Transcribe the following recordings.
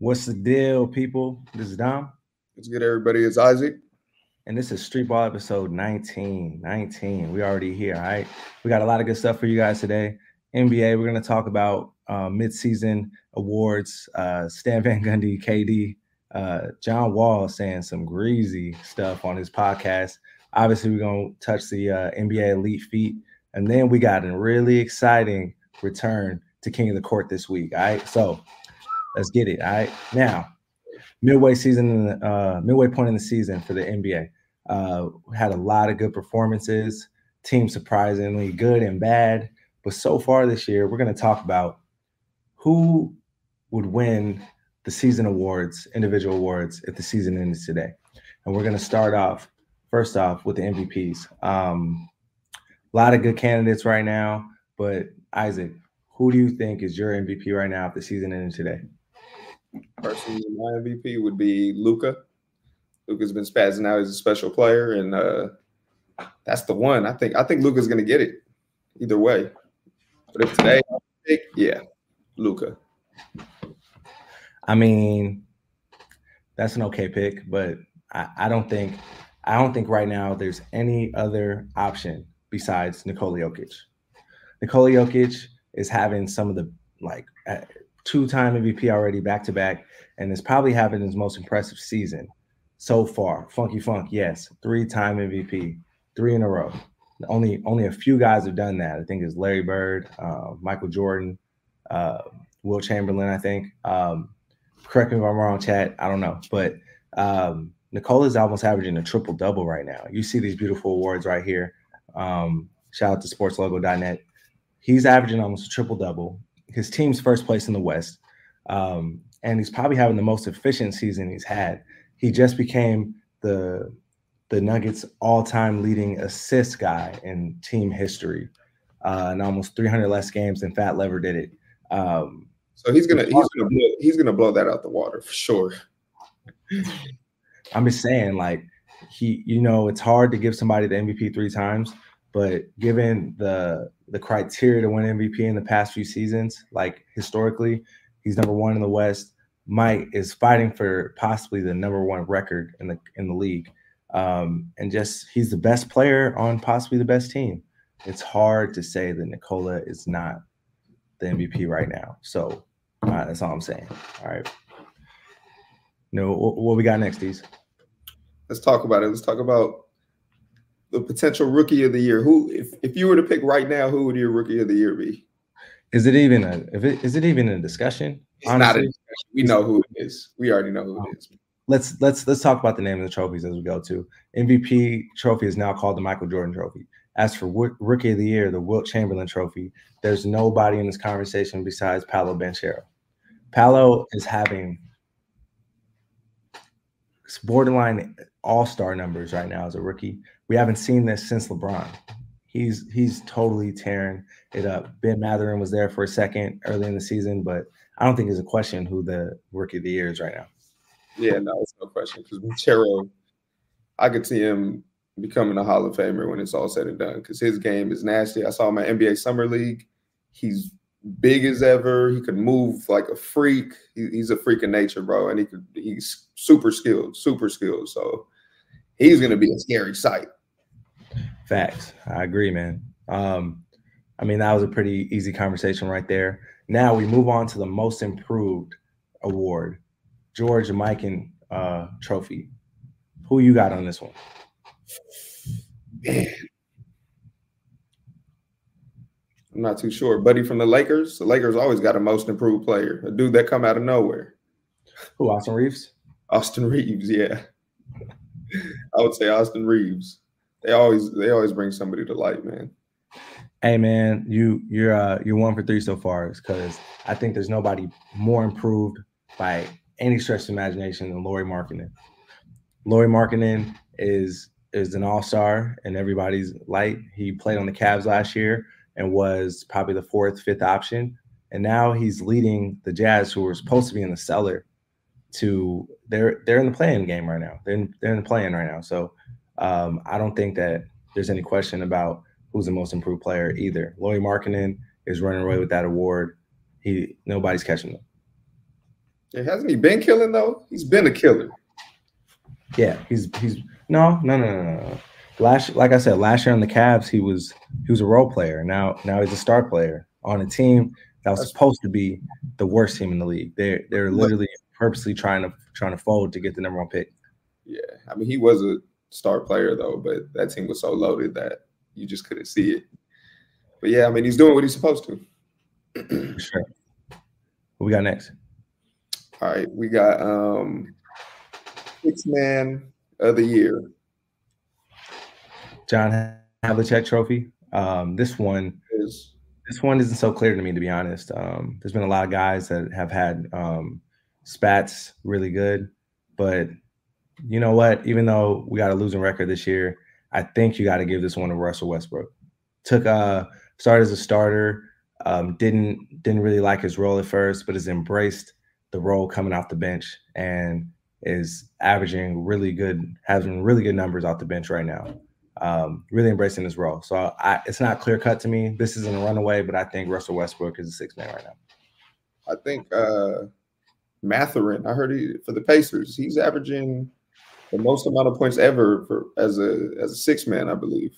What's the deal, people? This is Dom. Let's everybody. It's Isaac. And this is Street Ball episode 19. 19. We already here. All right. We got a lot of good stuff for you guys today. NBA, we're going to talk about uh, midseason awards. Uh, Stan Van Gundy, KD, uh, John Wall saying some greasy stuff on his podcast. Obviously, we're going to touch the uh, NBA elite feet. And then we got a really exciting return to King of the Court this week. All right. So let's get it. All right. Now, midway season, uh, midway point in the season for the NBA. Uh, had a lot of good performances, team surprisingly good and bad. But so far this year, we're going to talk about who would win the season awards, individual awards, if the season ends today. And we're going to start off, first off, with the MVPs. Um, a lot of good candidates right now, but Isaac, who do you think is your MVP right now if the season ended today? Personally, my MVP would be Luka. Luka's been spazzing out as a special player, and uh, that's the one. I think I think Luka's gonna get it either way. But if today pick, yeah, Luka. I mean, that's an okay pick, but I, I don't think I don't think right now there's any other option besides Nikola Jokic. Nikola Jokic is having some of the like uh, two-time MVP already back to back, and is probably having his most impressive season so far. Funky Funk, yes, three-time MVP, three in a row. Only only a few guys have done that. I think it's Larry Bird, uh, Michael Jordan, uh, Wilt Chamberlain. I think. Um, correct me if I'm wrong, chat. I don't know, but um, Nikola is almost averaging a triple double right now. You see these beautiful awards right here. Um, shout out to sportslogo.net. He's averaging almost a triple double. His team's first place in the West. Um, and he's probably having the most efficient season he's had. He just became the the Nuggets all-time leading assist guy in team history, uh, and almost 300 less games than Fat Lever did it. Um, so he's gonna he's gonna blow, he's gonna blow that out the water for sure. I'm just saying, like he, you know, it's hard to give somebody the MVP three times, but given the the criteria to win MVP in the past few seasons, like historically, he's number one in the West. Mike is fighting for possibly the number one record in the in the league, um, and just he's the best player on possibly the best team. It's hard to say that Nikola is not the MVP right now. So uh, that's all I'm saying. All right. No, what, what we got next, These? Let's talk about it. Let's talk about the potential rookie of the year. Who, if, if you were to pick right now, who would your rookie of the year be? Is it even a if it is it even a discussion? It's Honestly, not a discussion. We know who it is. We already know who it oh. is. Let's let's let's talk about the name of the trophies as we go to. MVP trophy is now called the Michael Jordan Trophy. As for rookie of the year, the Wilt Chamberlain Trophy, there's nobody in this conversation besides Paolo Banchero. Paolo is having borderline all-star numbers right now as a rookie. We haven't seen this since LeBron. He's he's totally tearing it up. Ben Mathurin was there for a second early in the season, but I don't think there's a question who the rookie of the year is right now. Yeah, no, it's no question because Banchero, I could see him becoming a Hall of Famer when it's all said and done because his game is nasty. I saw him at NBA Summer League. He's big as ever. He could move like a freak. He, he's a freak of nature, bro, and he could. He's super skilled, super skilled. So he's gonna be a scary sight. Facts. I agree, man. Um, I mean, that was a pretty easy conversation right there. Now we move on to the most improved award, George Mikan uh, Trophy. Who you got on this one? Man, I'm not too sure. Buddy from the Lakers. The Lakers always got a most improved player, a dude that come out of nowhere. Who? Austin Reaves? Austin Reaves, Yeah, I would say Austin Reaves. They always they always bring somebody to light, man. Hey man, you you're uh, you're one for three so far because I think there's nobody more improved by any stretch of imagination than Lauri Markkanen. Lauri Markkanen is is an all star and everybody's light. He played on the Cavs last year and was probably the fourth, fifth option. And now he's leading the Jazz, who were supposed to be in the cellar, to they're they're in the playing game right now. They're in, they're in the playing right now. So um, I don't think that there's any question about who's the most improved player either. Lauri Markkanen is running away with that award. He nobody's catching him. Yeah, hasn't he been killing though? He's been a killer. Yeah, he's he's no no no no no. Last like I said, last year on the Cavs, he was he was a role player. Now now he's a star player on a team that was supposed to be the worst team in the league. They're they're literally purposely trying to trying to fold to get the number one pick. Yeah, I mean he was a star player though, but that team was so loaded that you just couldn't see it. But yeah, I mean he's doing what he's supposed to. sure. What we got next? All right, we got um six man of the year. John Havlicek Trophy. Um, this one is this one isn't so clear to me, to be honest. Um, there's been a lot of guys that have had um, spats really good, but you know what? Even though we got a losing record this year, I think you got to give this one to Russell Westbrook. Took uh started as a starter, um, didn't didn't really like his role at first, but has embraced the role coming off the bench and is averaging really good, having really good numbers off the bench right now um, really embracing his role. So I, it's not clear cut to me. This isn't a runaway, but I think Russell Westbrook is a six man right now. I think uh, Mathurin. I heard he for the Pacers. He's averaging the most amount of points ever for as a as a six man, I believe.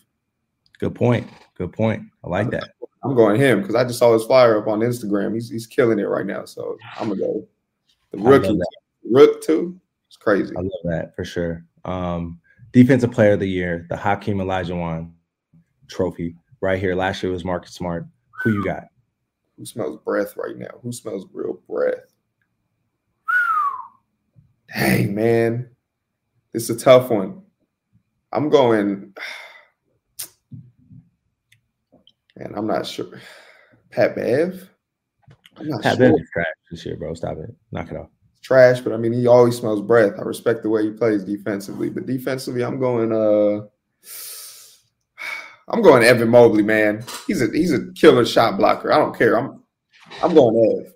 Good point. Good point. I like that. I'm going him because I just saw his flyer up on Instagram. He's he's killing it right now. So I'm gonna go the rookie. Rook too. It's crazy. I love that for sure. Um, Defensive Player of the Year, the Hakeem Olajuwon Trophy, right here. Last year was Marcus Smart. Who you got? Who smells breath right now? Who smells real breath? Dang, man. It's a tough one. I'm going. Man, I'm not sure. Pat Bev? I'm not Pat sure. Bev is trash this year, bro. Stop it. Knock it off trash, but I mean, he always smells breath. I respect the way he plays defensively, but defensively, I'm going. uh I'm going Evan Mobley, man. He's a he's a killer shot blocker. I don't care. I'm I'm going Ev.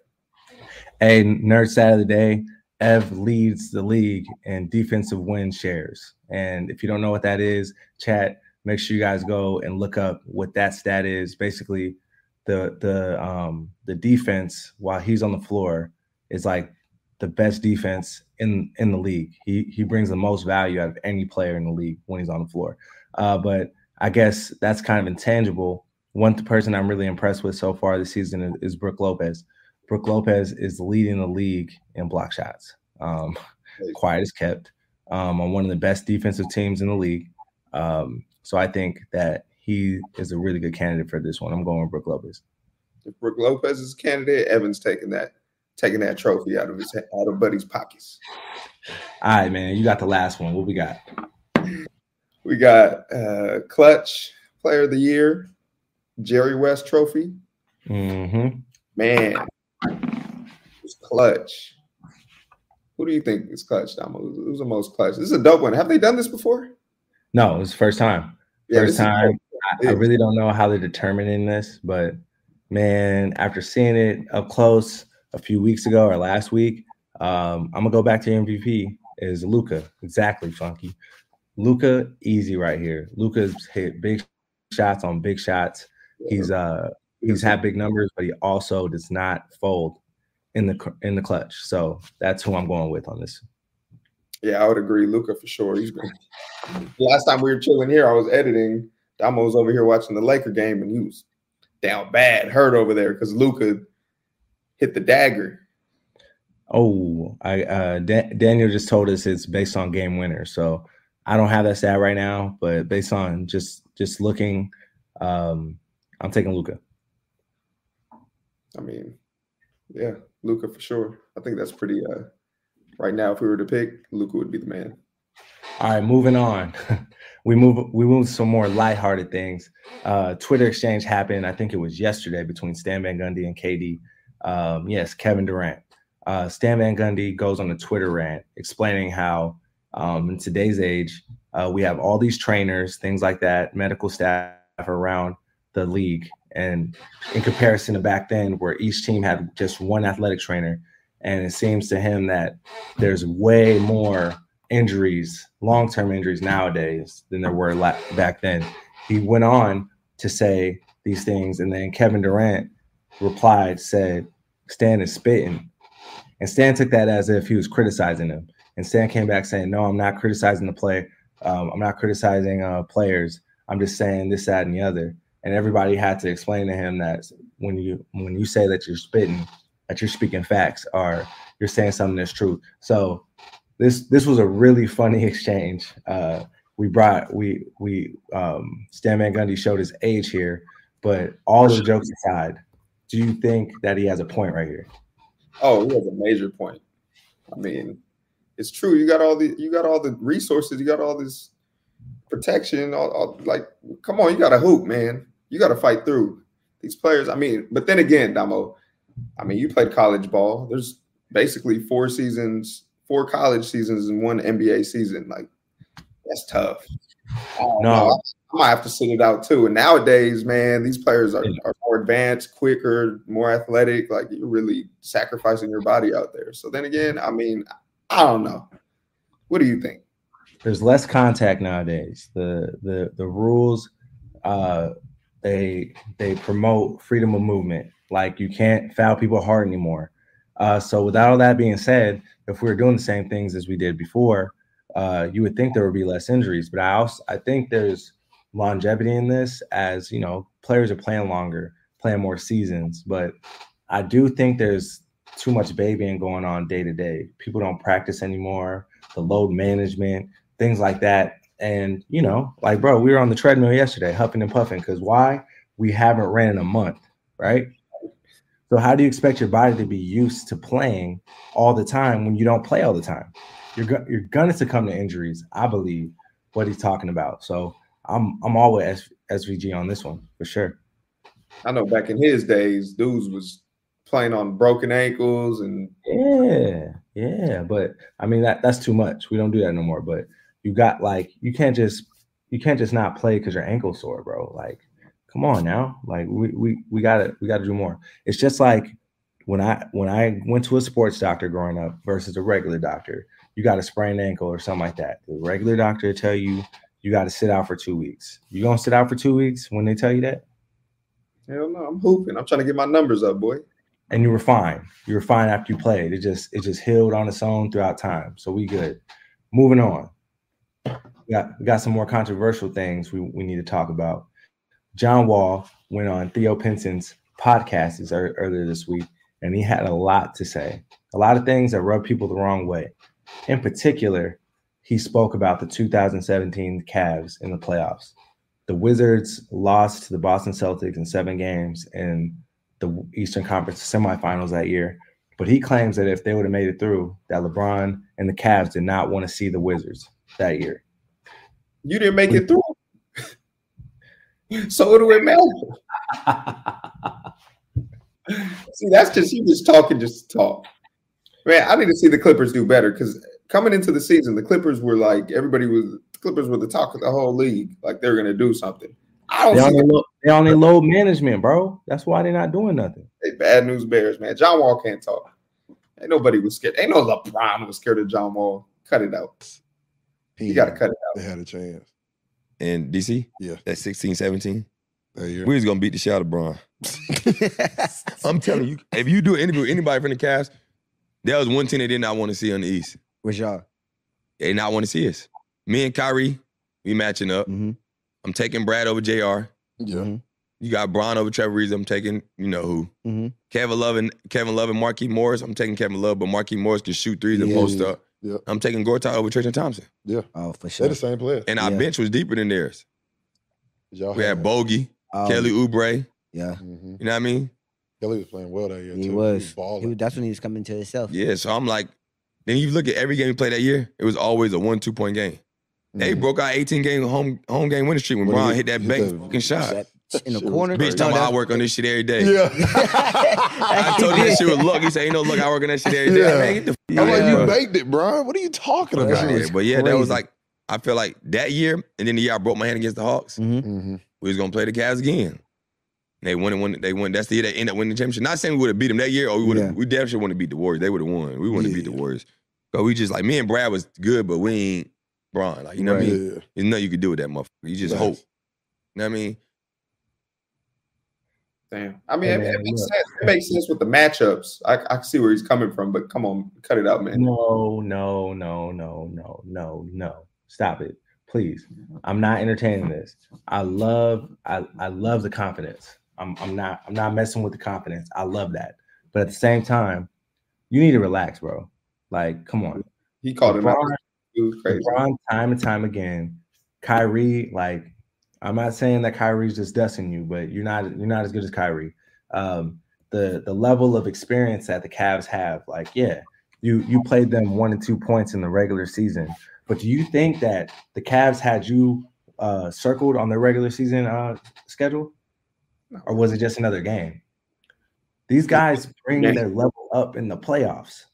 Hey, nerd side of the day. Ev leads the league in defensive win shares. And if you don't know what that is, chat, make sure you guys go and look up what that stat is. Basically, the the um the defense while he's on the floor is like the best defense in in the league. He he brings the most value out of any player in the league when he's on the floor. Uh, but I guess that's kind of intangible. One person I'm really impressed with so far this season is, is Brook Lopez. Brook Lopez is leading the league in block shots. Um, quiet as kept um, on one of the best defensive teams in the league. Um, so I think that he is a really good candidate for this one. I'm going with Brook Lopez. If Brook Lopez is a candidate, Evans taking that taking that trophy out of his out of Buddy's pockets. All right, man. You got the last one. What we got? We got uh clutch player of the year, Jerry West trophy. Mm-hmm. Man, it's clutch. Who do you think is clutch, Damo? Who's the most clutch? This is a dope one. Have they done this before? No, it's first time. Yeah, first time. I, I really don't know how they're determining this, but man, after seeing it up close, a few weeks ago or last week. Um, I'm gonna go back to MVP is Luka. Exactly, Funky. Luka, easy right here. Luka's hit big shots on big shots. He's uh he's had big numbers, but he also does not fold in the in the clutch. So that's who I'm going with on this. Yeah, I would agree. Luka for sure. He's been last time we were chilling here, I was editing. Damo was over here watching the Laker game and he was down bad, hurt over there because Luka hit the dagger. Oh, I uh, da- Daniel just told us it's based on game winner. So I don't have that stat right now, but based on just just looking, um, I'm taking Luka. I mean, yeah, Luka for sure. I think that's pretty. Uh, right now, if we were to pick, Luka would be the man. All right, moving on. we move we move some more lighthearted things. Uh, Twitter exchange happened. I think it was yesterday between Stan Van Gundy and KD. Um, yes, Kevin Durant. Uh, Stan Van Gundy goes on a Twitter rant explaining how um, in today's age, uh, we have all these trainers, things like that, medical staff around the league. And in comparison to back then, where each team had just one athletic trainer, and it seems to him that there's way more injuries, long term injuries nowadays than there were back then. He went on to say these things, and then Kevin Durant replied, said, Stan is spitting. And Stan took that as if he was criticizing him. And Stan came back saying, "No, I'm not criticizing the play. Um, I'm not criticizing uh, players. I'm just saying this, that, and the other." And everybody had to explain to him that when you when you say that you're spitting, that you're speaking facts, or you're saying something that's true. So this this was a really funny exchange. Uh, we brought we we um, Stan Van Gundy showed his age here, but all the jokes aside, do you think that he has a point right here? Oh, he has a major point. I mean, it's true. You got all the you got all the resources. You got all this protection. All, all like, come on, you got a hoop, man. You got to fight through these players. I mean, but then again, Damo, I mean, you played college ball. There's basically four seasons, four college seasons, and one NBA season. Like, that's tough. No, uh, I might have to sit it out too. And nowadays, man, these players are, are more advanced, quicker, more athletic. Like you're really sacrificing your body out there. So then again, I mean, I don't know. What do you think? There's less contact nowadays. The the the rules uh they they promote freedom of movement. Like you can't foul people hard anymore. Uh, so without all that being said, if we were doing the same things as we did before, uh, you would think there would be less injuries. But I also I think there's longevity in this as you know players are playing longer, playing more seasons. But I do think there's too much babying going on day to day. People don't practice anymore. The load management, things like that. And you know, like bro, we were on the treadmill yesterday, huffing and puffing. Because why? We haven't ran in a month, right? So how do you expect your body to be used to playing all the time when you don't play all the time? You're go- you're gonna succumb to injuries. I believe what he's talking about. So I'm I'm always SVG on this one for sure. I know back in his days, dudes was playing on broken ankles and yeah, yeah. But I mean that that's too much. We don't do that no more. But you got like you can't just you can't just not play because your ankle sore, bro. Like, come on now. Like we we we gotta we gotta do more. It's just like when I when I went to a sports doctor growing up versus a regular doctor, you got a sprained ankle or something like that. The regular doctor tell you you got to sit out for two weeks. You gonna sit out for two weeks when they tell you that? Hell no, I'm hooping. I'm trying to get my numbers up, boy. And you were fine. You were fine after you played. It just it just healed on its own throughout time. So we good. Moving on. We got we got some more controversial things we, we need to talk about. John Wall went on Theo Pinson's podcast earlier this week, and he had a lot to say. A lot of things that rub people the wrong way. In particular, he spoke about the 2017 Cavs in the playoffs. The Wizards lost to the Boston Celtics in seven games in the Eastern Conference semifinals that year. But he claims that if they would have made it through, that LeBron and the Cavs did not want to see the Wizards that year. You didn't make it through. so what do it matter? see, that's just you just talking just to talk. Man, I need to see the Clippers do better because coming into the season, the Clippers were like everybody was the Clippers were the talk of the whole league, like they're gonna do something. I don't they only, load, they only load management, bro. That's why they're not doing nothing. Hey, bad news bears, man. John Wall can't talk. Ain't nobody was scared. Ain't no LeBron was scared of John Wall. Cut it out. He, you got to cut it out. They had a chance. In DC? Yeah. That 16, 17? That year. We was going to beat the shit out of Bron. I'm telling you, if you do an interview with anybody from the cast, there was one team they did not want to see on the East. Which y'all? They not want to see us. Me and Kyrie, we matching up. Mm-hmm. I'm taking Brad over Jr. Yeah. Mm-hmm. You got Bron over Trevor Reeves. I'm taking, you know who. Mm-hmm. Kevin Love and Kevin Love and Markieff Morris. I'm taking Kevin Love, but Markieff Morris can shoot threes and Yeah, post yeah. up. Yeah. I'm taking Gortat over Tristan Thompson. Yeah. Oh, for sure. They're the same player. And our Yeah. bench was deeper than theirs. Y'all We had Bogey, Oh, Kelly Oubre. Yeah, hmm You know what I mean? Kelly was playing well that year. he too. was. He balling. was that's when he was coming to himself. Yeah. So I'm like, then you look at every game he played that year, it was always a one, two point game. They Mhm. broke our 18 game home home game winning streak when When he hit- hit that hit bank that- fucking shot. That- in the Shit corner. Bitch, No, talking about I work on this shit every day. Yeah. I told you that shit was luck. He said, "Ain't no luck. I work on that shit every day." Yeah. Man, get the I'm fuck like, out you of baked it, Brian. What are you talking That about? Yeah, but yeah, that was like I feel like that year, and then the year I broke my hand against the Hawks, Mhm. hmm we was gonna play the Cavs again. And they won and won. They won. That's the year they ended up winning the championship. Not saying we would have beat them that year, or we would have. Yeah. We damn sure wouldn't have beat the Warriors. They would have won. We wouldn't have beat the Warriors. But we just like me and Brad was good, but we ain't Bron. Like you know what I mean? Yeah. There's nothing you could do with that motherfucker. You just Nice. hope. You know what I mean? Damn. I mean, Hey, it, it makes look. sense. It makes sense with the matchups. I, I can see where he's coming from, but come on, cut it out, man. No, no, no, no, no, no, no. Stop it, please. I'm not entertaining this. I love, I, I love the confidence. I'm, I'm not, I'm not messing with the confidence. I love that. But at the same time, you need to relax, bro. Like, come on. He called him out. LeBron, It was crazy. LeBron, time and time again. Kyrie, like, I'm not saying that Kyrie's just dusting you, but you're not, you're not as good as Kyrie. Um, the the level of experience that the Cavs have, like, yeah, you you played them one and two points in the regular season. But do you think that the Cavs had you uh, circled on their regular season uh, schedule, or was it just another game? These guys bring their level up in the playoffs.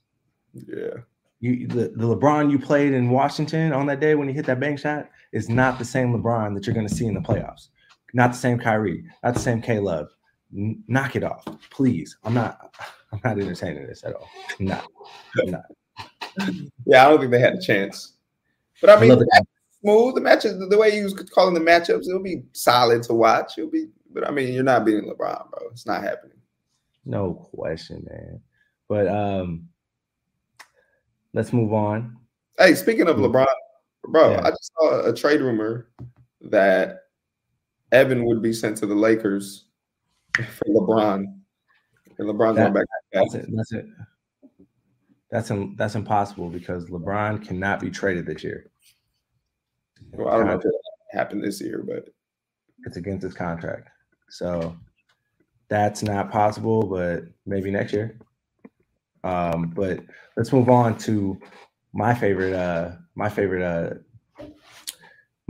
Yeah. You the, the LeBron you played in Washington on that day when he hit that bank shot is not the same LeBron that you're going to see in the playoffs. Not the same Kyrie, not the same K Love. N- knock it off, please. I'm not. I'm not entertaining this at all. I'm not. I'm not. Yeah, I don't think they had a chance. But I I mean, love the the- match smooth. The matches, the way he was calling the matchups, it'll be solid to watch. It'll be, but I mean, you're not beating LeBron, bro. It's not happening. No question, man. But um, let's move on. Hey, speaking of Mm. LeBron, bro, Yeah. I just saw a trade rumor that Evan would be sent to the Lakers for LeBron, and LeBron's That- going back. That's it. That's it. That's im- that's impossible because LeBron cannot be traded this year. Well, I don't know if it happened this year, but It's against his contract, so that's not possible. But maybe next year. Um, but let's move on to my favorite. Uh, my favorite. Uh,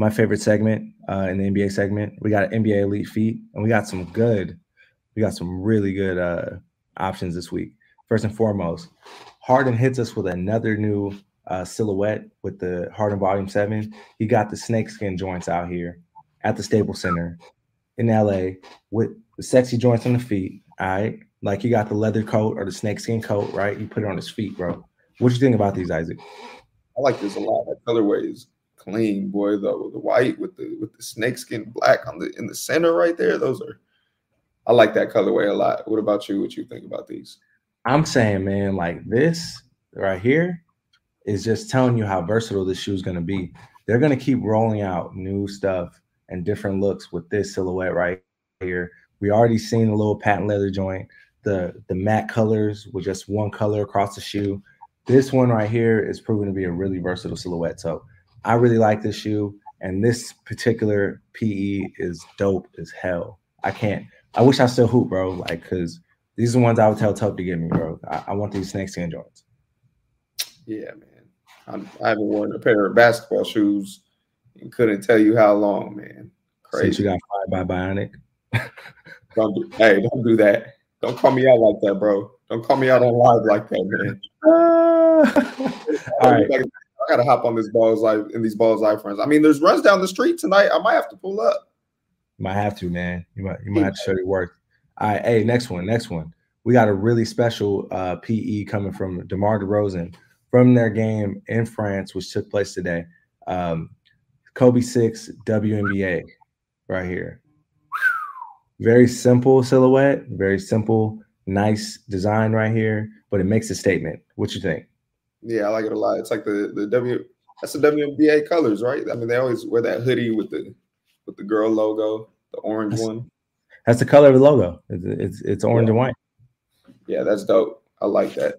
my favorite segment uh, in the NBA segment. We got an NBA Elite Feet, and we got some good. We got some really good uh, options this week. First and foremost, Harden hits us with another new uh, silhouette with the Harden Volume Seven. He got the snakeskin joints out here at the Staples Center in LA with the sexy joints on the feet. All right, like you got the leather coat or the snakeskin coat, right? You put it on his feet, bro. What you think about these, Isaac? I like this a lot. That colorway is clean, boy. Though the white with the with the snakeskin black on the in the center right there. Those are. I like that colorway a lot. What about you? What you think about these? I'm saying, man, like this right here is just telling you how versatile this shoe is going to be. They're going to keep rolling out new stuff and different looks with this silhouette right here. We already seen the little patent leather joint, the the matte colors with just one color across the shoe. This one right here is proven to be a really versatile silhouette. So I really like this shoe, and this particular PE is dope as hell. I can't. I wish I still hoop, bro. Like, cause these are the ones I would tell Tope to give me, bro. I, I want these snakeskin joints. Yeah, man. I'm, I haven't worn a pair of basketball shoes and couldn't tell you how long, man. Since you got fired by Bionic. Don't do, hey, don't do that. Don't call me out like that, bro. Don't call me out on live like that, man. All right. I gotta hop on this Ballislife in these Ballislife friends. I mean, there's runs down the street tonight. I might have to pull up. Might have to, man. You might you might have to show your work. All right, hey, next one, next one. We got a really special uh, PE coming from DeMar DeRozan from their game in France, which took place today. Um, Kobe Six WNBA, right here. Very simple silhouette, very simple, nice design right here, but it makes a statement. What you think? Yeah, I like it a lot. It's like the the W. That's the WNBA colors, right? I mean, they always wear that hoodie with the with the girl logo, the orange That's- one. That's the color of the logo. It's it's, it's orange and white. Yeah, that's dope. I like that.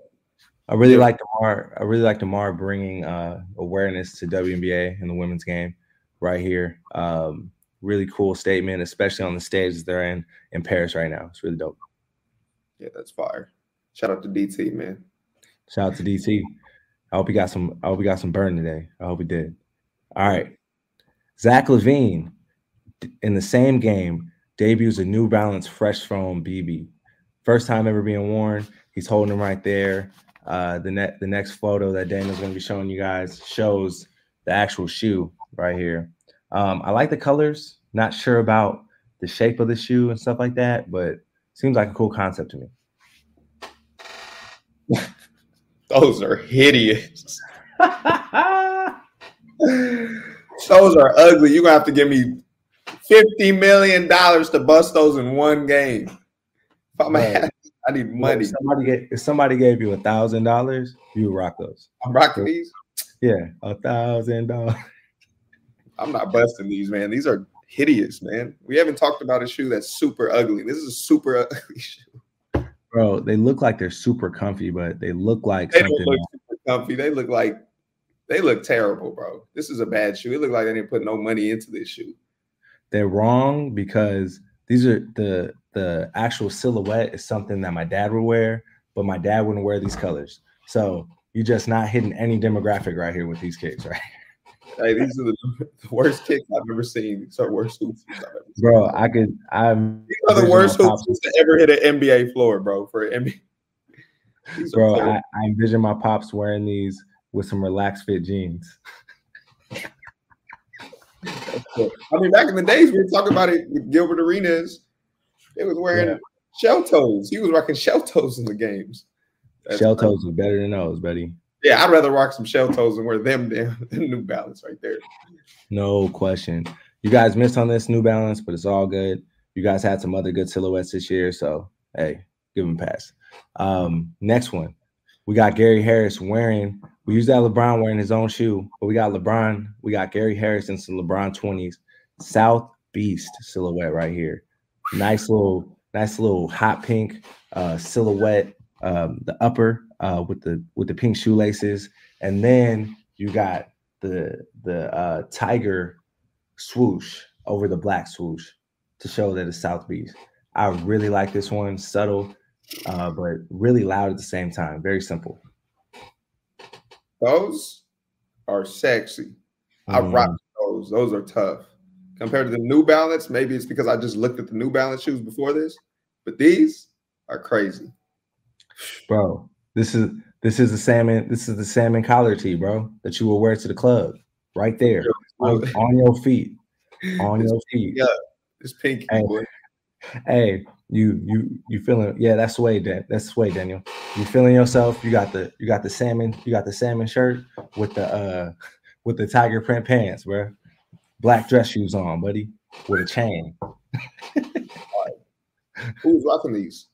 I really Yeah. like Demar. I really like Demar bringing uh, awareness to WNBA and the women's game right here. Um, really cool statement, especially on the stage they're in in Paris right now. It's really dope. Yeah, that's fire. Shout out to DT, man. Shout out to DT. I hope he got some. I hope he got some burn today. I hope he did. All right, Zach LaVine in the same game debuts a New Balance Fresh Foam BB. First time ever being worn. He's holding them right there. Uh, the net the next photo that Daniel's going to be showing you guys shows the actual shoe right here. Um, I like the colors. Not sure about the shape of the shoe and stuff like that, but seems like a cool concept to me. Those are hideous. those are ugly. You're gonna have to give me fifty million dollars to bust those in one game. If I'm Right. I need money. If somebody get if somebody gave you a thousand dollars, you rock those. I'm rocking these. Yeah, a thousand dollars. I'm not busting these, man. These are hideous, man. We haven't talked about a shoe that's super ugly. This is a super ugly shoe. Bro, they look like they're super comfy, but they look like They something. look super comfy. They look like they look terrible, bro. This is a bad shoe. It look like they didn't put no money into this shoe. They're wrong because these are the the actual silhouette is something that my dad would wear, but my dad wouldn't wear these colors. So you're just not hitting any demographic right here with these kicks, right? Hey, these are the, the worst kicks I've ever seen. These are worst hoops I've ever seen. Bro, I could I'm These are the worst hoops to ever hit an NBA floor, bro. For an NBA. These bro. I, I envision my pops wearing these with some relaxed fit jeans. I mean, back in the days, we were talking about it with Gilbert Arenas. They was wearing Yeah. shell toes. He was rocking shell toes in the games. That's Shell toes are better than those, buddy. Yeah, I'd rather rock some shell toes and wear them them New Balance right there. No question. You guys missed on this New Balance, but it's all good. You guys had some other good silhouettes this year, so hey, give them a pass. Um, next one, we got Gary Harris wearing. We used that LeBron wearing his own shoe, but we got LeBron. We got Gary Harris in some LeBron twenties, South Beach silhouette right here. Nice little, nice little hot pink uh, silhouette. Um, the upper uh, with the with the pink shoelaces, and then you got the the uh, tiger swoosh over the black swoosh to show that it's South Beach. I really like this one, subtle, uh, but really loud at the same time. Very simple. Those are sexy. I Mm, rock those. Those are tough. Compared to the New Balance, maybe it's because I just looked at the New Balance shoes before this, but these are crazy. Bro. This is this is the salmon. This is the salmon collar tee, bro, that you will wear to the club, right there on, on your feet, on your feet. Yeah. It's pink. Hey. boy. Hey, you you you feeling? Yeah, that's the way, Dan. That's the way, Daniel. You feeling yourself? You got the you got the salmon. You got the salmon shirt with the uh with the tiger print pants, bro. Black dress shoes on, buddy, with a chain. Who's rocking these?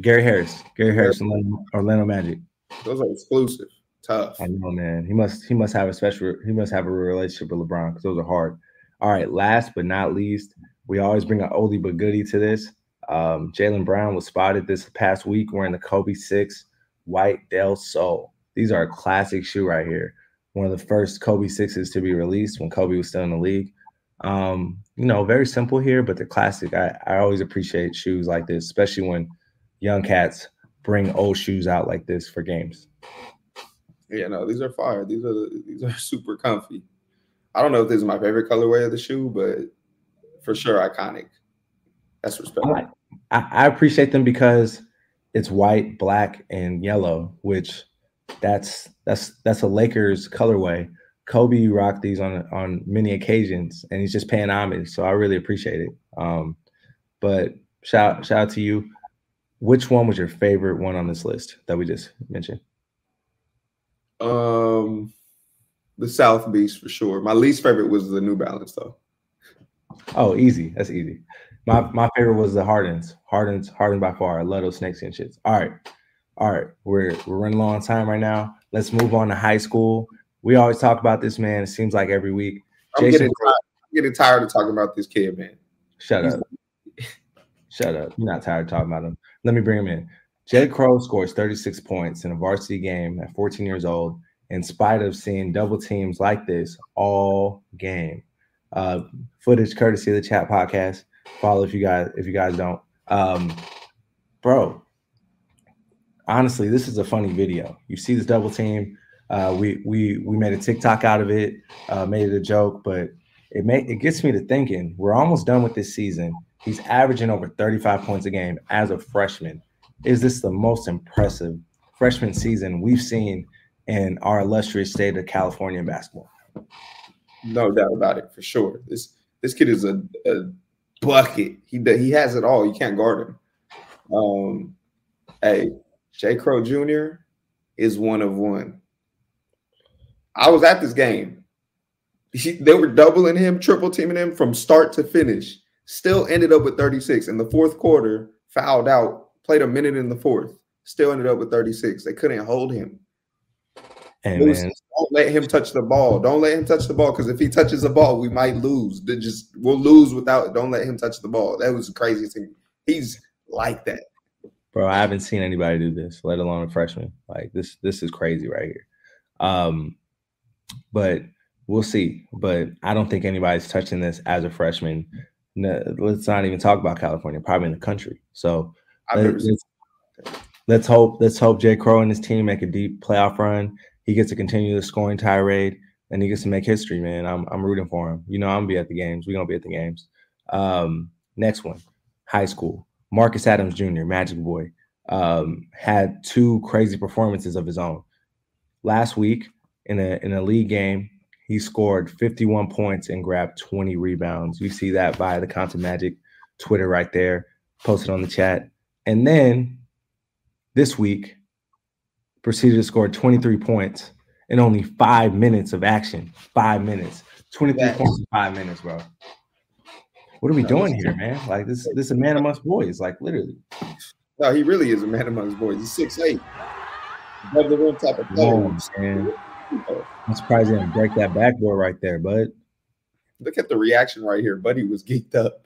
Gary Harris, Gary Harris, Orlando, Orlando Magic. Those are exclusive. Tough. I know, man. He must he must have a special he must have a relationship with LeBron because those are hard. All right, last but not least, we always bring an oldie but goodie to this. Um, Jaylen Brown was spotted this past week wearing the Kobe Six White Del Sol. These are a classic shoe right here. One of the first Kobe Sixes to be released when Kobe was still in the league. Um, you know, very simple here, but they're classic. I, I always appreciate shoes like this, especially when young cats bring old shoes out like this for games. Yeah, no, these are fire. These are these are super comfy. I don't know if this is my favorite colorway of the shoe, but for sure iconic. That's I, respectful. I, I appreciate them because it's white, black, and yellow, which that's that's that's a Lakers colorway. Kobe rocked these on on many occasions, and he's just paying homage. So I really appreciate it. Um, but shout shout out to you. Which one was your favorite one on this list that we just mentioned? Um, the South Beach for sure. My least favorite was the New Balance though. Oh, easy. That's easy. My my favorite was the Hardens. Hardens, Harden by far. I love those snakeskin shits. All right. All right. We're we're running low on time right now. Let's move on to high school. We always talk about this man. It seems like every week. I'm Jason getting tired, I'm getting tired of talking about this kid, man. Shut He's- up. Shut up. You're not tired of talking about him. Let me bring him in. Jed Crowe scores 36 points in a varsity game at 14 years old, in spite of seeing double teams like this all game. Uh, footage courtesy of the chat podcast. Follow if you guys if you guys don't. Um, bro, honestly, this is a funny video. You see this double team. Uh, we we we made a TikTok out of it, uh, made it a joke, but it may it gets me to thinking. We're almost done with this season. He's averaging over 35 points a game as a freshman. Is this the most impressive freshman season we've seen in our illustrious state of California basketball? No doubt about it, for sure. This this kid is a, a bucket. He he has it all. You can't guard him. Um, hey, J. Crowe Jr. is one of one. I was at this game. He, they were doubling him, triple teaming him from start to finish. Still ended up with 36 in the fourth quarter. Fouled out, Played a minute in the fourth. Still ended up with 36. They couldn't hold him. Hey Don't let him touch the ball. Don't let him touch the ball because if he touches the ball, we might lose. They just we'll lose without. Don't let him touch the ball. That was the craziest thing. He's like that. bro, I haven't seen anybody do this, let alone a freshman. Like this, this is crazy right here. Um, but we'll see. But I don't think anybody's touching this as a freshman. No, let's not even talk about California, probably in the country. So Let- never seen. let's, let's hope let's hope Jay Crowe and his team make a deep playoff run. He gets to continue the scoring tirade and he gets to make history, man. I'm I'm rooting for him. You know, I'm gonna be at the games. We're gonna be at the games. Um, next one, high school. Marcus Adams Jr., Magic Boy, um, had two crazy performances of his own. Last week in a in a league game, he scored 51 points and grabbed 20 rebounds. You see that via the Content Magic Twitter right there, posted on the chat. And then this week, proceeded to score 23 points in only five minutes of action. Five minutes. 23 Yes. points in five minutes, bro. What are we doing here, man? Like this, this is a man amongst boys, like literally. No, he really is a man amongst boys. He's six eight. Above the rim type of player. Whoa, man. I'm surprised he didn't break that backboard right there, bud. Look at the reaction right here. Buddy was geeked up.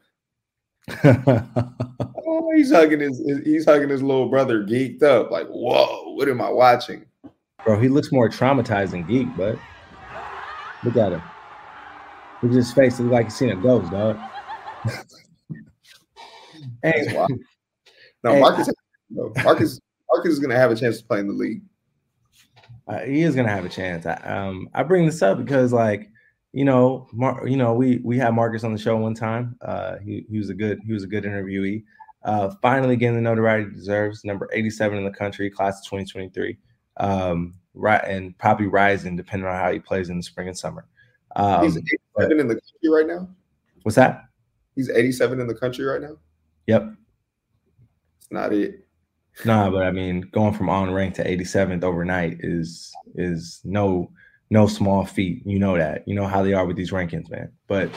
Oh, he's hugging his he's hugging his little brother, geeked up. Like, whoa, what am I watching? Bro, he looks more traumatized than geek, but look at him. Look at his face. It looks like he's seen a ghost, dog. hey, That's wild. No, Hey, Marcus, no, Marcus, Marcus is gonna have a chance to play in the league. Uh, he is gonna have a chance. I, um, I bring this up because, like, you know, Mar- you know, we we had Marcus on the show one time. Uh, he he was a good he was a good interviewee. Uh, finally getting the notoriety he deserves. Number eighty seven in the country, class of twenty twenty three. Um, right, and probably rising depending on how he plays in the spring and summer. Um, He's 87 in the country right now. what's that? He's 87 in the country right now. Yep. It's not it. Nah, but I mean, going from on rank to 87th overnight is is no no small feat. You know that. You know how they are with these rankings, man. But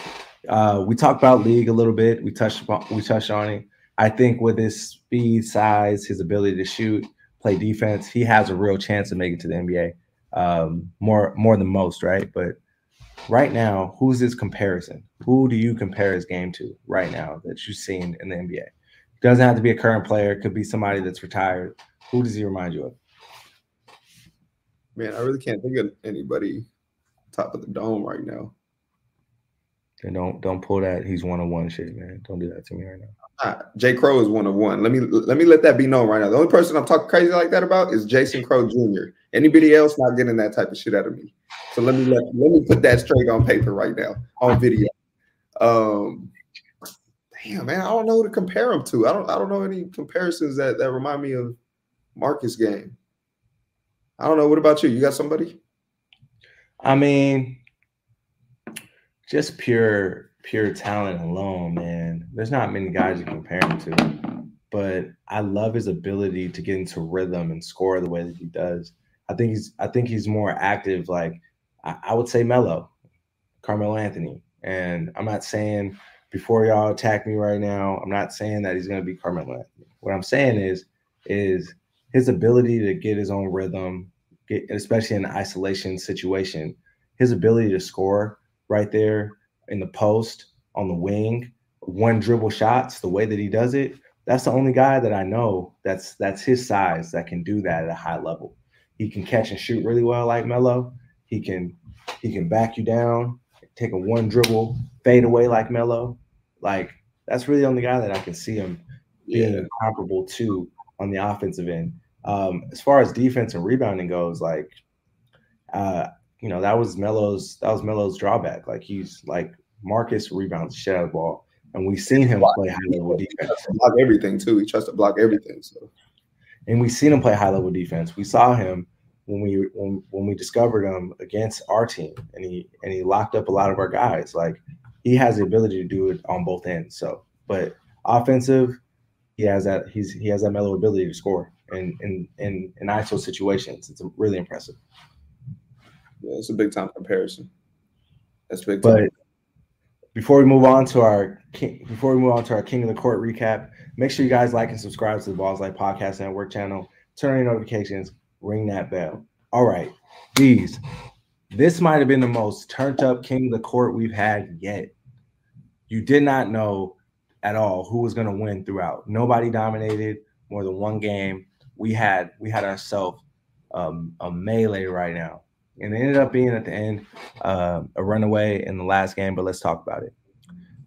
uh, we talked about league a little bit. We touched upon, we touched on it. I think with his speed, size, his ability to shoot, play defense, he has a real chance to make it to the NBA. Um, more more than most, right? But right now, who's his comparison? Who do you compare his game to right now that you've seen in the NBA? Doesn't have to be a current player. It could be somebody that's retired. Who does he remind you of? Man, I really can't think of anybody top of the dome right now. And don't don't pull that. He's one on one shit, man. Don't do that to me right now. Ah, Jay Crowe is one of one. Let me let me let that be known right now. The only person I'm talking crazy like that about is Jason Crowe Jr. Anybody else not getting that type of shit out of me. So let me let, let me put that straight on paper right now on video. Um, damn man, I don't know who to compare him to. I don't I don't know any comparisons that that remind me of Marcus game. I don't know. What about you? You got somebody? I mean, just pure pure talent alone, man. There's not many guys you compare him to. But I love his ability to get into rhythm and score the way that he does. I think he's I think he's more active. Like I, I would say, Melo, Carmelo Anthony. And I'm not saying before y'all attack me right now. I'm not saying that he's going to be Carmelo. What I'm saying is is his ability to get his own rhythm, get, especially in an isolation situation, his ability to score right there in the post on the wing, one dribble shots, the way that he does it, that's the only guy that I know that's that's his size that can do that at a high level. He can catch and shoot really well like Melo. He can he can back you down, take a one dribble, fade away like Melo. Like that's really the only guy that I can see him being comparable to on the offensive end. Um, as far as defense and rebounding goes, like uh, you know, that was Melo's that was Melo's drawback. Like he's like Marcus rebounds shit out of the ball. And we've seen him play high level defense. to block everything too. He tries to block everything. So And we've seen him play high level defense. We saw him when we when, when we discovered him against our team and he and he locked up a lot of our guys. Like he has the ability to do it on both ends. So but offensive, he has that he's he has that Melo ability to score in in in, in ISO situations. It's really impressive. yeah, it's a big time comparison. That's big time. But before we move on to our king, before we move on to our King of the Court recap, make sure you guys like and subscribe to the Ballislife Podcast Network channel. Turn on your notifications, ring that bell. All right, these. This might have been the most turned up King of the Court we've had yet. You did not know at all who was going to win throughout. Nobody dominated more than one game. We had we had ourselves um, a melee right now, and it ended up being at the end uh, a runaway in the last game. But let's talk about it.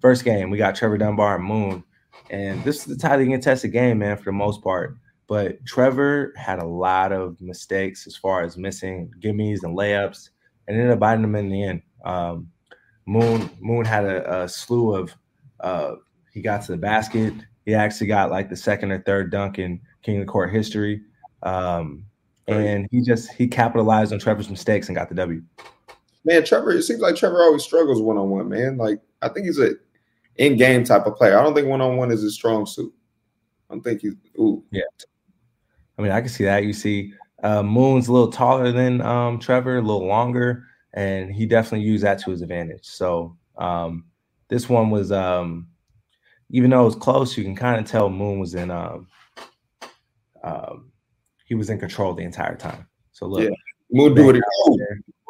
First game, we got Trevor Dunbar and Moon, and this is a tightly contested game, man, for the most part. But Trevor had a lot of mistakes as far as missing gimmies and layups, and ended up biting them in the end. Um, Moon Moon had a, a slew of uh, he got to the basket. He actually got like the second or third dunk in King of the Court history. Um, and he just he capitalized on Trevor's mistakes and got the W. Man, Trevor, it seems like Trevor always struggles one on one, man. Like I think he's a in game type of player. I don't think one on one is his strong suit. I don't think he's ooh. Yeah. I mean, I can see that. You see, uh, Moon's a little taller than um, Trevor, a little longer, and he definitely used that to his advantage. So um, this one was um, even though it was close, you can kind of tell Moon was in um, um, he was in control the entire time. So look, Yeah. Moon do what he.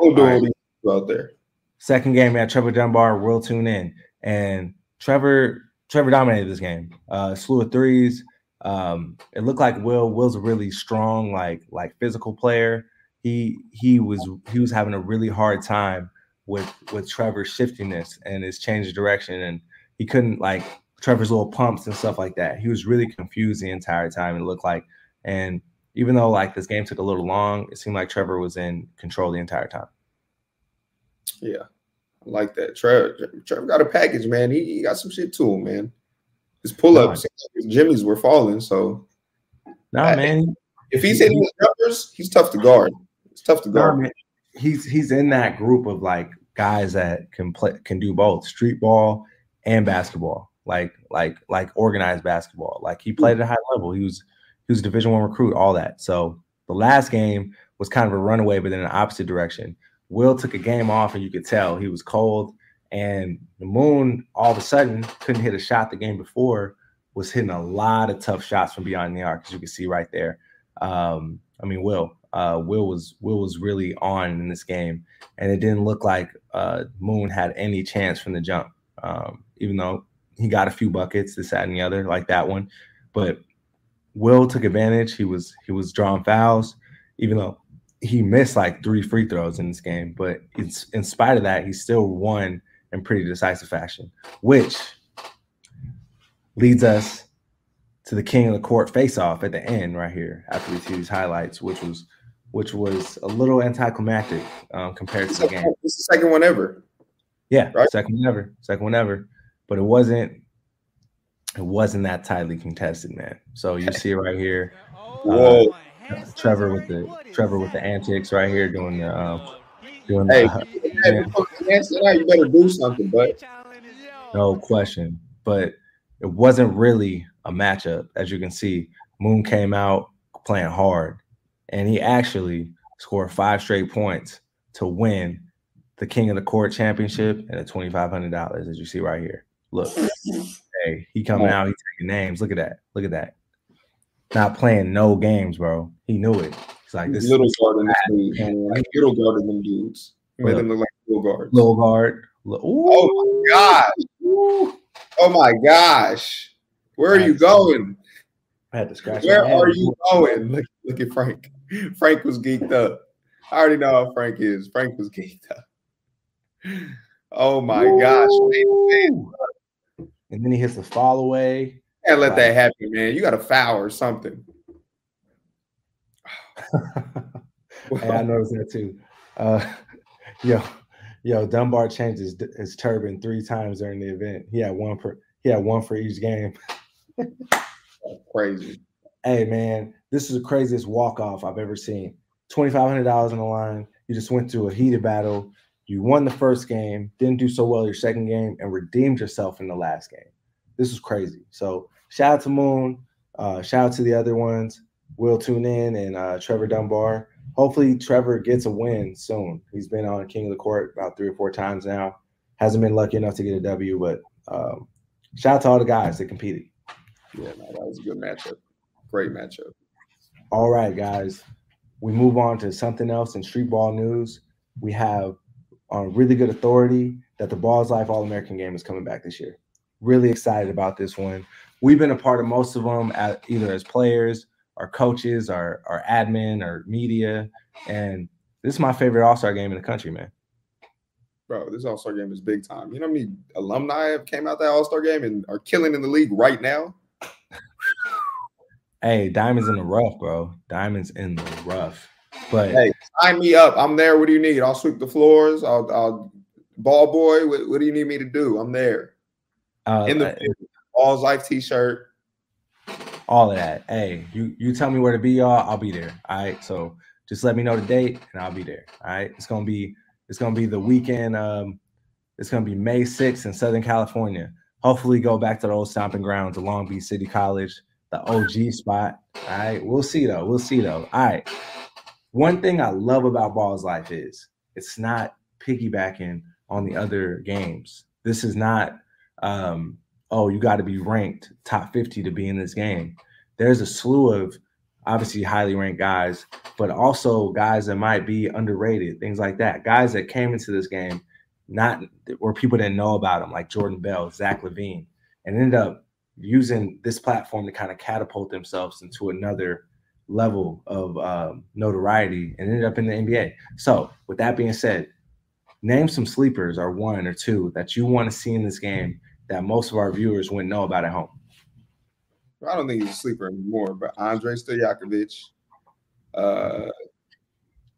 Moon do what he out there. Second game, we had Trevor Dunbar will tune in, and Trevor Trevor dominated this game. Uh, slew of threes. Um, it looked like Will Will's a really strong, like like physical player. He he was he was having a really hard time with with Trevor's shiftiness and his change of direction, and he couldn't like Trevor's little pumps and stuff like that. He was really confused the entire time. It looked like, and even though like this game took a little long, it seemed like Trevor was in control the entire time. Yeah, I like that. Trevor, Trevor got a package, man. He, he got some shit to him, man. His pull ups, his jimmies were falling. So No, I- man, if he's hitting his numbers, he's tough to guard. It's tough to No, guard. man, he's he's in that group of like guys that can play can do both street ball and basketball, like like like organized basketball. Like he played at a high level. He was he was a Division One recruit, all that. So the last game was kind of a runaway, but in the opposite direction. Will took a game off, and you could tell he was cold. And the Moon all of a sudden couldn't hit a shot the game before. Was hitting a lot of tough shots from beyond the arc, as you can see right there. Um, I mean, Will. Uh, Will was Will was really on in this game, and it didn't look like uh, Moon had any chance from the jump. Um, even though he got a few buckets, this, that, and the other, like that one, but Will took advantage. He was he was drawing fouls, even though he missed like three free throws in this game. But it's in spite of that, he still won in pretty decisive fashion, which leads us to the king of the court face-off at the end right here after we see these highlights, which was which was a little anticlimactic um, compared It's to the game. the game. second one ever. Yeah, Right. second one ever, second one ever. But it wasn't it wasn't that tightly contested, man. So you see right here. Whoa. Trevor with the Trevor with the antics right here doing the um doing Hey, the, Hey, before you dance it out, you better do something, but no question. But it wasn't really a matchup, as you can see. Moon came out playing hard, and he actually scored five straight points to win the King of the Court championship and the twenty five hundred dollars, as you see right here. Look, hey, he coming out, he taking names. Look at that. Look at that. Not playing no games, bro. He knew it. It's like this little guard in this man. He little guard in them dudes. Made them look like little guards. little guard. Oh my gosh. Oh my gosh. Where are you going? I had to scratch. Where are you going? Look, look at Frank. Frank was geeked up. I already know how Frank is. Frank was geeked up. Oh my gosh. And then he hits the fall away. can't let that happen, man. You got a foul or something. Hey, I noticed that too. Uh, yo, yo, Dunbar changed his, his turban three times during the event. He had one per he had one for each game. Crazy. Hey man, this is the craziest walk off I've ever seen. Twenty five hundred dollars on the line. You just went through a heated battle. You won the first game, didn't do so well your second game, and redeemed yourself in the last game. This is crazy. So shout out to Moon. Uh, shout out to the other ones. Will tune in and uh, Trevor Dunbar. Hopefully Trevor gets a win soon. He's been on King of the Court about three or four times now. hasn't been lucky enough to get a W, but um, shout out to all the guys that competed. Yeah, no, that was a good matchup. Great matchup. All right, guys. We move on to something else in street ball news. We have on really good authority that the Ballislife All American game is coming back this year. Really excited about this one. We've been a part of most of them at, either as players, our coaches, our, our admin, our media. And this is my favorite All Star game in the country, man. Bro, this All Star game is big time. You know how many alumni have came out that All Star game and are killing in the league right now? Hey, diamonds in the rough, bro. Diamonds in the rough. But Hey, sign me up. I'm there. What do you need? I'll sweep the floors. I'll, I'll ball boy. What, what do you need me to do? I'm there. uh, In the Ballislife T-shirt. all of that. Hey, you you tell me where to be, y'all. I'll be there. All right. So just let me know the date, and I'll be there. All right. It's gonna be it's gonna be the weekend. Um, it's gonna be May 6th in Southern California. Hopefully, go back to the old stomping grounds of Long Beach City College, the OG spot. All right. We'll see though. We'll see though. All right. One thing I love about Ballislife is it's not piggybacking on the other games. This is not um, oh, you got to be ranked top 50 to be in this game. There's a slew of obviously highly ranked guys, but also guys that might be underrated, things like that. Guys that came into this game not where people didn't know about them, like Jordan Bell, Zach LaVine, and ended up using this platform to kind of catapult themselves into another level of um, notoriety and ended up in the NBA. So, with that being said, name some sleepers or one or two that you want to see in this game that most of our viewers wouldn't know about at home. I don't think he's a sleeper anymore, but Andre Stojakovic, uh,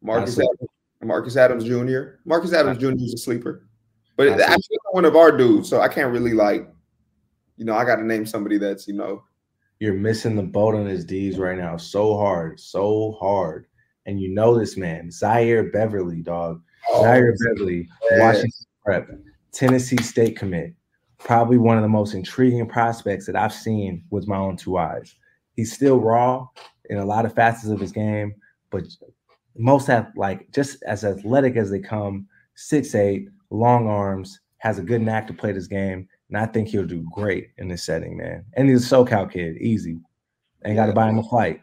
Marcus Adams, Marcus Adams Jr. Marcus Adams Jr. is a sleeper, but actually one of our dudes, so I can't really like, you know, I got to name somebody that's you know, You're missing the boat on his D's right now so hard, so hard. And you know this man, Zaire Beverly, dog. Oh, Zaire Beverly, yes. Washington Prep, Tennessee State commit. Probably one of the most intriguing prospects that I've seen with my own two eyes. He's still raw in a lot of facets of his game, but most have like just as athletic as they come, six eight, long arms, has a good knack to play this game, and I think he'll do great in this setting, man. And he's a SoCal kid, easy. Ain't got to buy him a flight.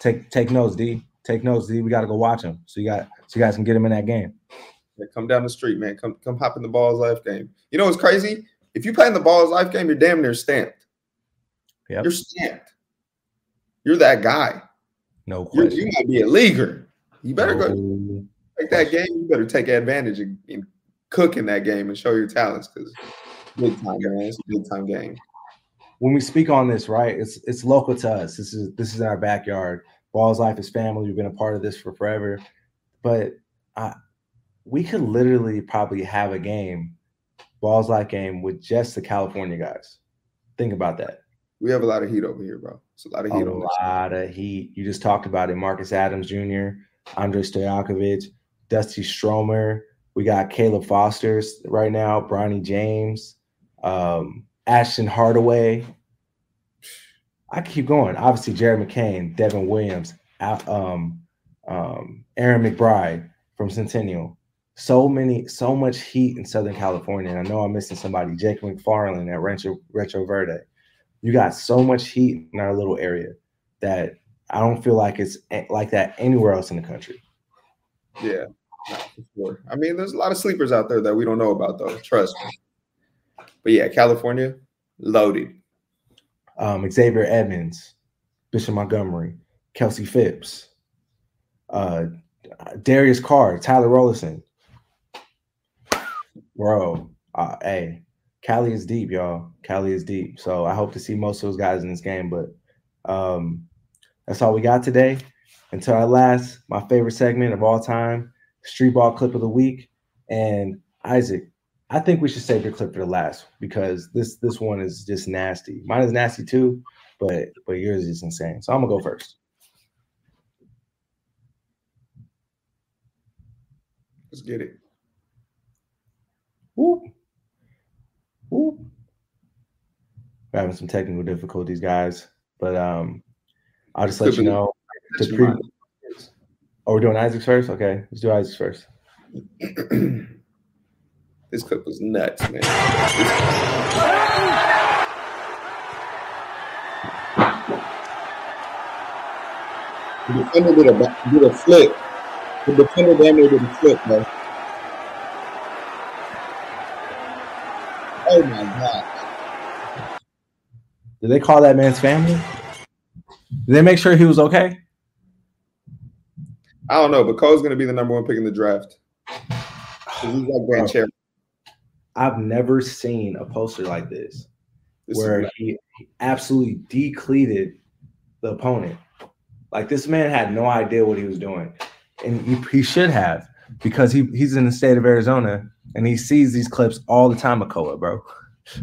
Take take notes, D. Take notes, D. We got to go watch him, so you got so you guys can get him in that game. Yeah, come down the street, man. Come come hop in the Ballislife game. You know what's crazy? If you play in the Ballislife game, you're damn near stamped. Yep. You're stamped. You're that guy. No You're, question. you might be a leaguer. You better go No take that game. You better take advantage and, and cook in that game and show your talents because big time, man. It's a big time game. when we speak on this, right? It's it's local to us. This is this is in our backyard. Ballislife is family. We've been a part of this for forever. But uh, we could literally probably have a game, Ballislife game with just the California guys. Think about that. We have a lot of heat over here, bro. It's a lot of A heat this. lot of heat. You just talked about it. Marcus Adams Jr., Andre Stojakovic, Dusty Stromer. We got Caleb Foster right now, Bronny James, um, Ashton Hardaway. I keep going. Obviously, Jared McCain, Devin Williams, um, um, Aaron McBride from Centennial. So many, so much heat in Southern California. And I know I'm missing somebody, Jake McFarland at Rancho, Retro Verde. You got so much heat in our little area that I don't feel like it's like that anywhere else in the country. Yeah, for sure. I mean, there's a lot of sleepers out there that we don't know about, though. Trust me. But yeah, California loaded. Um, Xavier Edmonds, Bishop Montgomery, Kelsey Phipps, uh, Darius Carr, Tyler Rollison. Bro, uh, hey, Cali is deep, y'all. Cali is deep. So I hope to see most of those guys in this game. But um, that's all we got today. Until our last, my favorite segment of all time, Street Ball Clip of the Week. And Isaac, I think we should save your clip for the last because this this one is just nasty. Mine is nasty too, but but yours is insane. So I'm gonna go first. Let's get it. Whoop. Whoop. We're having some technical difficulties, guys. But um I'll just let you know. Pre- oh, we're doing Isaac's first? Okay, let's do Isaac's first. mind. This clip was nuts, man. The defender did a did a flip. The defender damn near did a flip, bro. Oh my god. Did they call that man's family? Did they make sure he was okay? I don't know, but Koa's gonna be the number one pick in the draft. He's like Grand Chair. I've never seen a poster like this This where he absolutely decleated the opponent. Like this man had no idea what he was doing, and he, he should have because he he's in the state of Arizona and he sees these clips all the time of Koa, bro.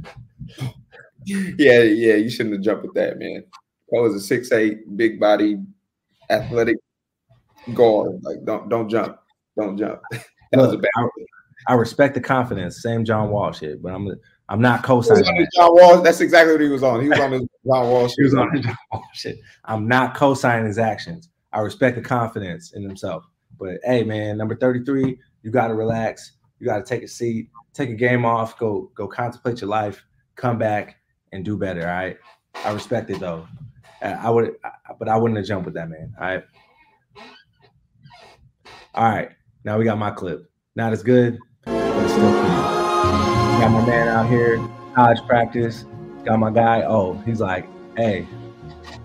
Yeah, yeah, you shouldn't have jumped with that, man. Is a six eight, big body, athletic guard. Like, don't don't jump, don't jump. That was a bad. I, I respect the confidence, same John Wall shit, but I'm I'm not co-signing. that. John Wall. That's exactly what he was on. He was on his John Wall. He was on his John shit. I'm not co-signing his actions. I respect the confidence in himself. But hey, man, number 33, you got to relax. You got to take a seat, take a game off, go go contemplate your life, come back and do better. All right. I respect it though. I would, but I wouldn't have jumped with that man. All right. All right. Now we got my clip. Not as good, but still cool. Got my man out here, college practice. Got my guy. Oh, he's like, hey,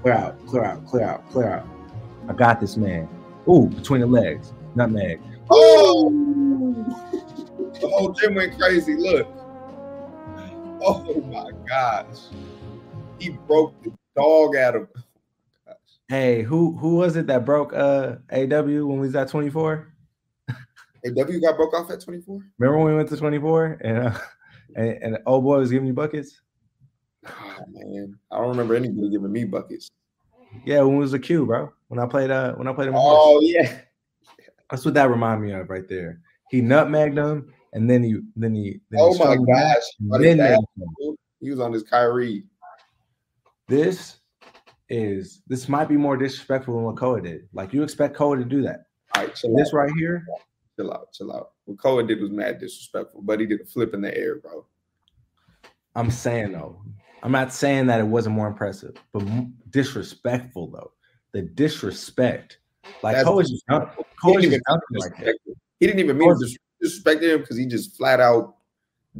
clear out, clear out, clear out, clear out. I got this man. Ooh, between the legs, nutmeg. Oh, the whole gym went crazy. Look. Oh my gosh. He broke the dog out of. Hey, who who was it that broke uh AW when we was at 24? Hey, W got broke off at 24? Remember when we went to 24 and uh, and, and old boy was giving you buckets? Oh man. I don't remember anybody giving me buckets. Yeah, when it was a Q, bro. When I played uh when I played him. Oh yeah. That's what that reminded me of right there. He nutmegged him and then he then he then he Oh my him back, gosh. then is that? nailed him. He was on his Kyrie. This is this might be more disrespectful than what Koa did. Like you expect Koa to do that. All right, so This right here, Chill out, chill out. What Koa did was mad disrespectful, but he did a flip in the air, bro. I'm saying though, I'm not saying that it wasn't more impressive, but disrespectful though. The disrespect, like That's is just dunk- He didn't even, just like that. he didn't even mean to Cohen- disrespect him because he just flat out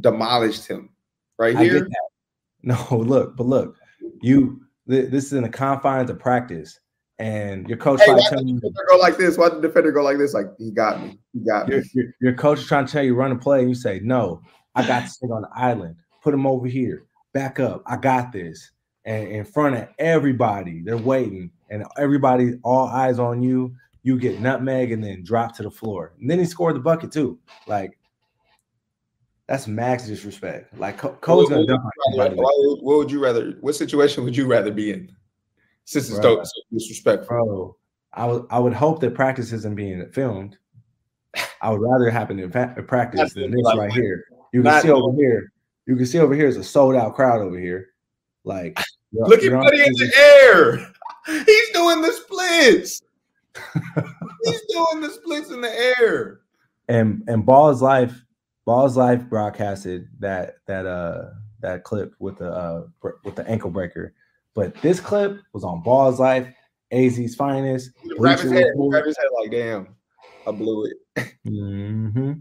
demolished him right here. that. No, look, but look, you. th- This is in the confines of practice, and your coach Hey, trying to tell you go like this? Why did the defender go like this? Like he got me. He got me. your, your, your coach is trying to tell you run a play, and you say, No, I got this thing on the island. Put him over here. Back up. I got this. And in front of everybody, they're waiting, and everybody, all eyes on you. You get nutmeg and then drop to the floor. And then he scored the bucket too. Like that's max disrespect. Like Co- Koa's gonna dunk on everybody. what would you rather? What situation would you rather be in? Since it's so disrespectful. Bro, I would I would hope that practice isn't being filmed. I would rather it happen in practice than this Like, right here. You can see over here. You can see over here is a sold out crowd over here. Like Look at Buddy in the air. He's doing the splits. He's doing the splits in the air. and and Ballislife, Ball's life broadcasted that that uh that clip with the uh with the ankle breaker. But this clip was on Ballislife, AZ's finest. Grab his head. Grab his head like, damn, I blew it. Mhm.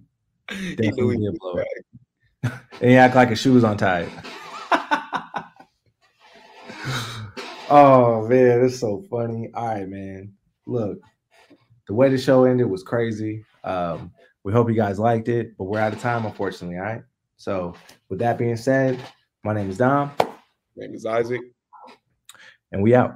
He Definitely did blow it. And he act like his shoe was untied. oh man, it's so funny. All right, man. Look, the way the show ended was crazy. Um, we hope you guys liked it, but we're out of time, unfortunately. All right. So, with that being said, my name is Dom, Name is Isaac and we out.